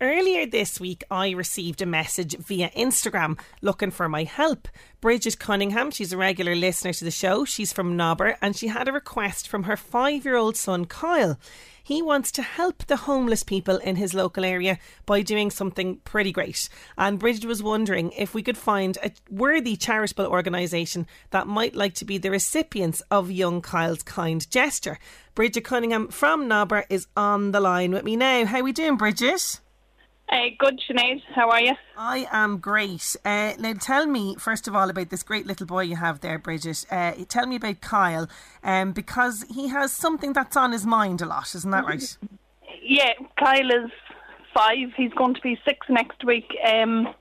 Earlier this week, I received a message via Instagram looking for my help. Bridget Cunningham, she's a regular listener to the show. She's from Nobber and she had a request from her five year old son, Kyle. He wants to help the homeless people in his local area by doing something pretty great. And Bridget was wondering if we could find a worthy charitable organisation that might like to be the recipients of young Kyle's kind gesture. Bridget Cunningham from Nobber is on the line with me now. How are we doing, Bridget? Uh, good, Sinead. How are you? I am great. Uh, now, tell me first of all about this great little boy you have there, Bridget. Uh, tell me about Kyle, um, because he has something that's on his mind a lot. Isn't that right? Yeah, Kyle is five. He's going to be six next week. Um,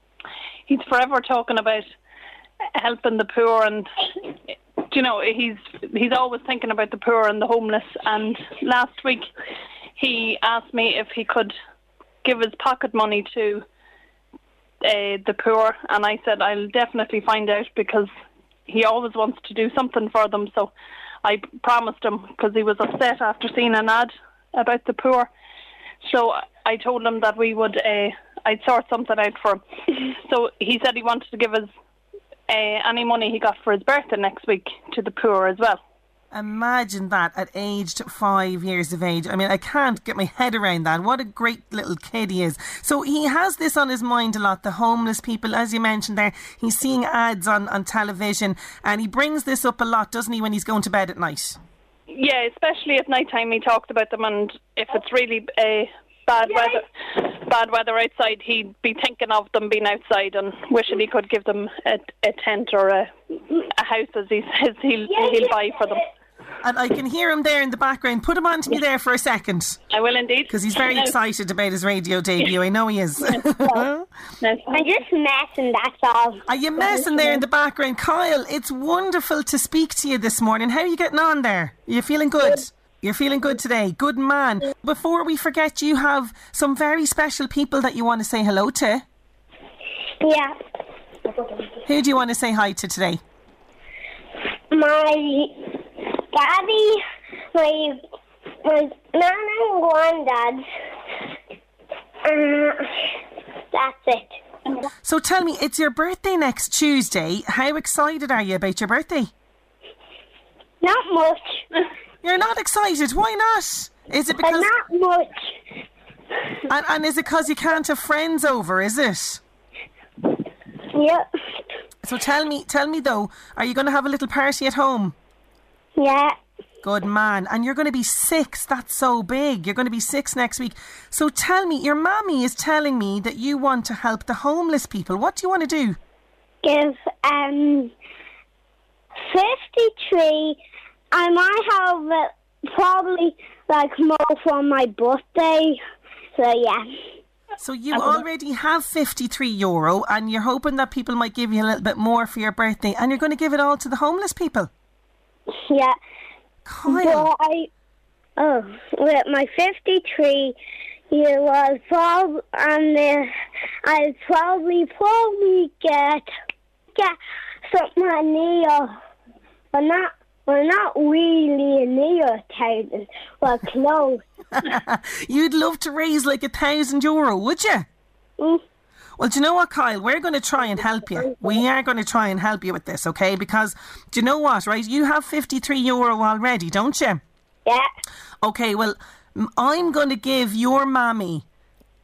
he's forever talking about helping the poor, and you know he's he's always thinking about the poor and the homeless. And last week he asked me if he could give his pocket money to uh, the poor, and I said I'll definitely find out because he always wants to do something for them. So I promised him because he was upset after seeing an ad about the poor. So I told him that we would uh, I'd sort something out for him. so he said he wanted to give us uh, any money he got for his birthday next week to the poor as well. Imagine that at aged five years of age. I mean, I can't get my head around that. What a great little kid he is. So he has this on his mind a lot. The homeless people, as you mentioned there, he's seeing ads on, on television and he brings this up a lot, doesn't he, when he's going to bed at night? Yeah, especially at night time he talked about them, and if it's really uh, bad weather, bad weather outside, he'd be thinking of them being outside and wishing he could give them a, a tent or a, a house, as he says he'll he'll buy for them. And I can hear him there in the background. Put him on to me there for a second. I will indeed. Because he's very excited about his radio debut. I know he is. I'm just messing, that's all. Are you messing there in the background? Kyle, it's wonderful to speak to you this morning. How are you getting on there? Are you feeling good? You're feeling good today. Good man. Before we forget, you have some very special people that you want to say hello to. Yeah. Who do you want to say hi to today? My daddy, my, my nan and granddad. Uh, that's it. So tell me, it's your birthday next Tuesday. How excited are you about your birthday? Not much. You're not excited. Why not? Is it But because not much. and, and is it because you can't have friends over? Is it? Yeah. So tell me, tell me though, are you going to have a little party at home? Yeah. Good man. And you're going to be six. That's so big. You're going to be six next week. So tell me, your mommy is telling me that you want to help the homeless people. What do you want to do? Give um fifty three. I might have it probably like more for my birthday. So yeah. So you already have 53 euro and you're hoping that people might give you a little bit more for your birthday and you're going to give it all to the homeless people. Yeah. Kyle. But I oh with my fifty three you was prob and uh, I'd probably probably get get something near but not well not really near a thousand but close. You'd love to raise like a thousand euro, would you? Mm. Well, do you know what, Kyle? We're going to try and help you. We are going to try and help you with this, okay? Because do you know what, right? You have 53 euro already, don't you? Yeah. Okay, well, I'm going to give your mammy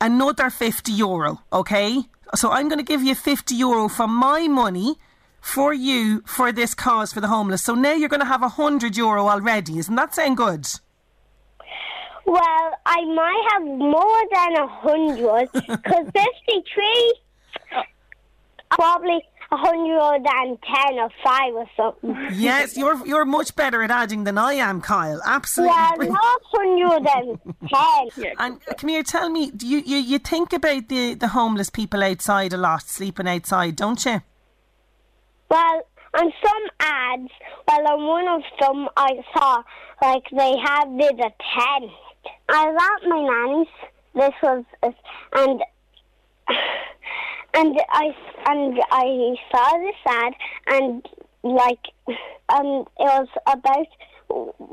another 50 euro, okay? So I'm going to give you 50 euro from my money for you for this cause for the homeless. So now you're going to have 100 euro already. Isn't that sound good? Well, I might have more than a hundred because fifty-three, probably a hundred and ten or five or something. Yes, you're you're much better at adding than I am, Kyle. Absolutely. Well, brilliant. not hundred and ten. And uh, come here, tell me, do you, you you think about the the homeless people outside a lot, sleeping outside, don't you? Well, on some ads, well, on one of them I saw like they had did a tent. I was at my nanny's. This was and and I and I saw this ad and like um it was about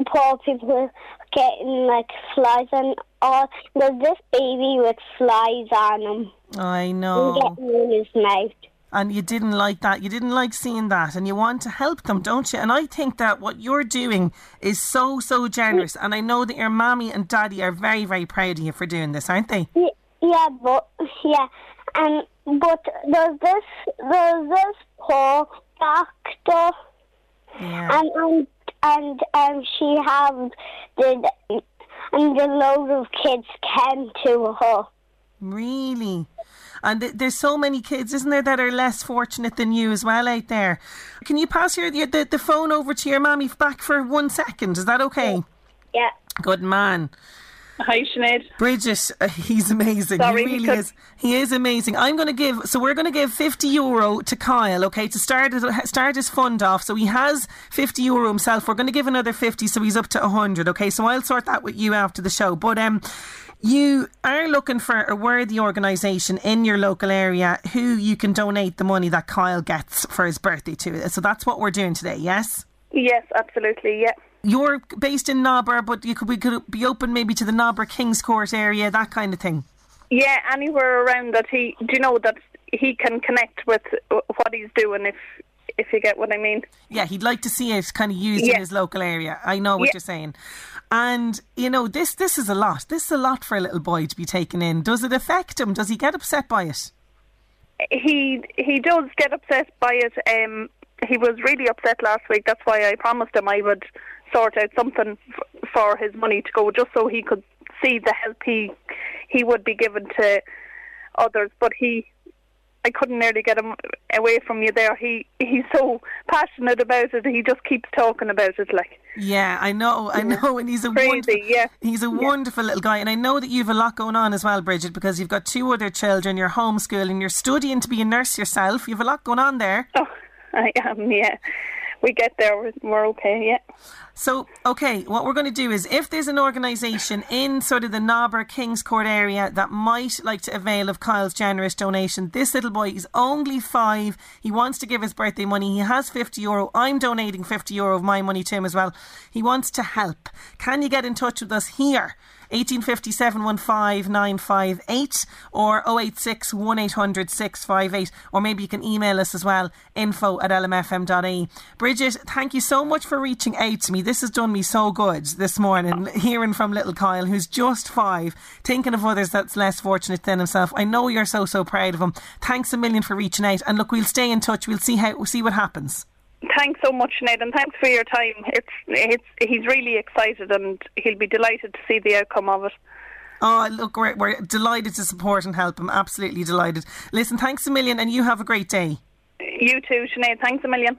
poor people getting like flies and all. There's this baby with flies on him I and know. getting in his mouth. And you didn't like that. You didn't like seeing that. And you want to help them, don't you? And I think that what you're doing is so, so generous. And I know that your mommy and daddy are very, very proud of you for doing this, aren't they? Yeah, but yeah, and but there's this there's this poor doctor, Yeah. and and and um she have did and a load of kids came to her. Really? And th- there's so many kids, isn't there, that are less fortunate than you as well out there. Can you pass your, your the, the phone over to your mammy back for one second? Is that okay? Yeah. Good man. Hi, Sinead. Bridget, uh, he's amazing. Sorry, he really because- is. He is amazing. I'm going to give. So we're going to give 50 euro to Kyle, okay, to start his, start his fund off. So he has 50 euro himself. We're going to give another 50, so he's up to 100. Okay, so I'll sort that with you after the show. But um, you are looking for a worthy organisation in your local area who you can donate the money that Kyle gets for his birthday to. So that's what we're doing today. Yes. Yes, absolutely. Yeah. You're based in Nobber, but you could we could be open maybe to the Nobber Kingscourt area, that kind of thing. Yeah, anywhere around that he, do you know that he can connect with what he's doing if if you get what I mean. Yeah, he'd like to see it kind of used in his local area. I know what Yeah. you're saying. And you know, this this is a lot. This is a lot for a little boy to be taken in. Does it affect him? Does he get upset by it? He he does get upset by it. Um, he was really upset last week. That's why I promised him I would sort out something f- for his money to go, just so he could see the help he he would be given to others. But he, I couldn't nearly get him away from you there. He he's so passionate about it. He just keeps talking about it like Yeah, I know, I know, and he's a Crazy, wonderful, yeah. he's a wonderful little guy, and I know that you've a lot going on as well, Bridget, because you've got two other children, you're homeschooling, you're studying to be a nurse yourself. You've a lot going on there. oh I am yeah. We get there. We're, okay. Yeah. So, okay, what we're going to do is if there's an organisation in sort of the Nobber Kingscourt area that might like to avail of Kyle's generous donation, this little boy is only five. He wants to give his birthday money. He has 50 euro. I'm donating 50 euro of my money to him as well. He wants to help. Can you get in touch with us here? 1850 715 958 or 086 1800 658 or maybe you can email us as well info at lmfm.ie. Bridget, thank you so much for reaching out to me. This has done me so good this morning hearing from little Kyle who's just five, thinking of others that's less fortunate than himself. I know you're so so proud of him. Thanks a million for reaching out and look we'll stay in touch. We'll see how we'll see what happens. Thanks so much, Ned, and thanks for your time. It's it's he's really excited and he'll be delighted to see the outcome of it. Oh, look, we're, we're delighted to support and help him. Absolutely delighted. Listen, thanks a million and you have a great day. You too, Sinead. Thanks a million.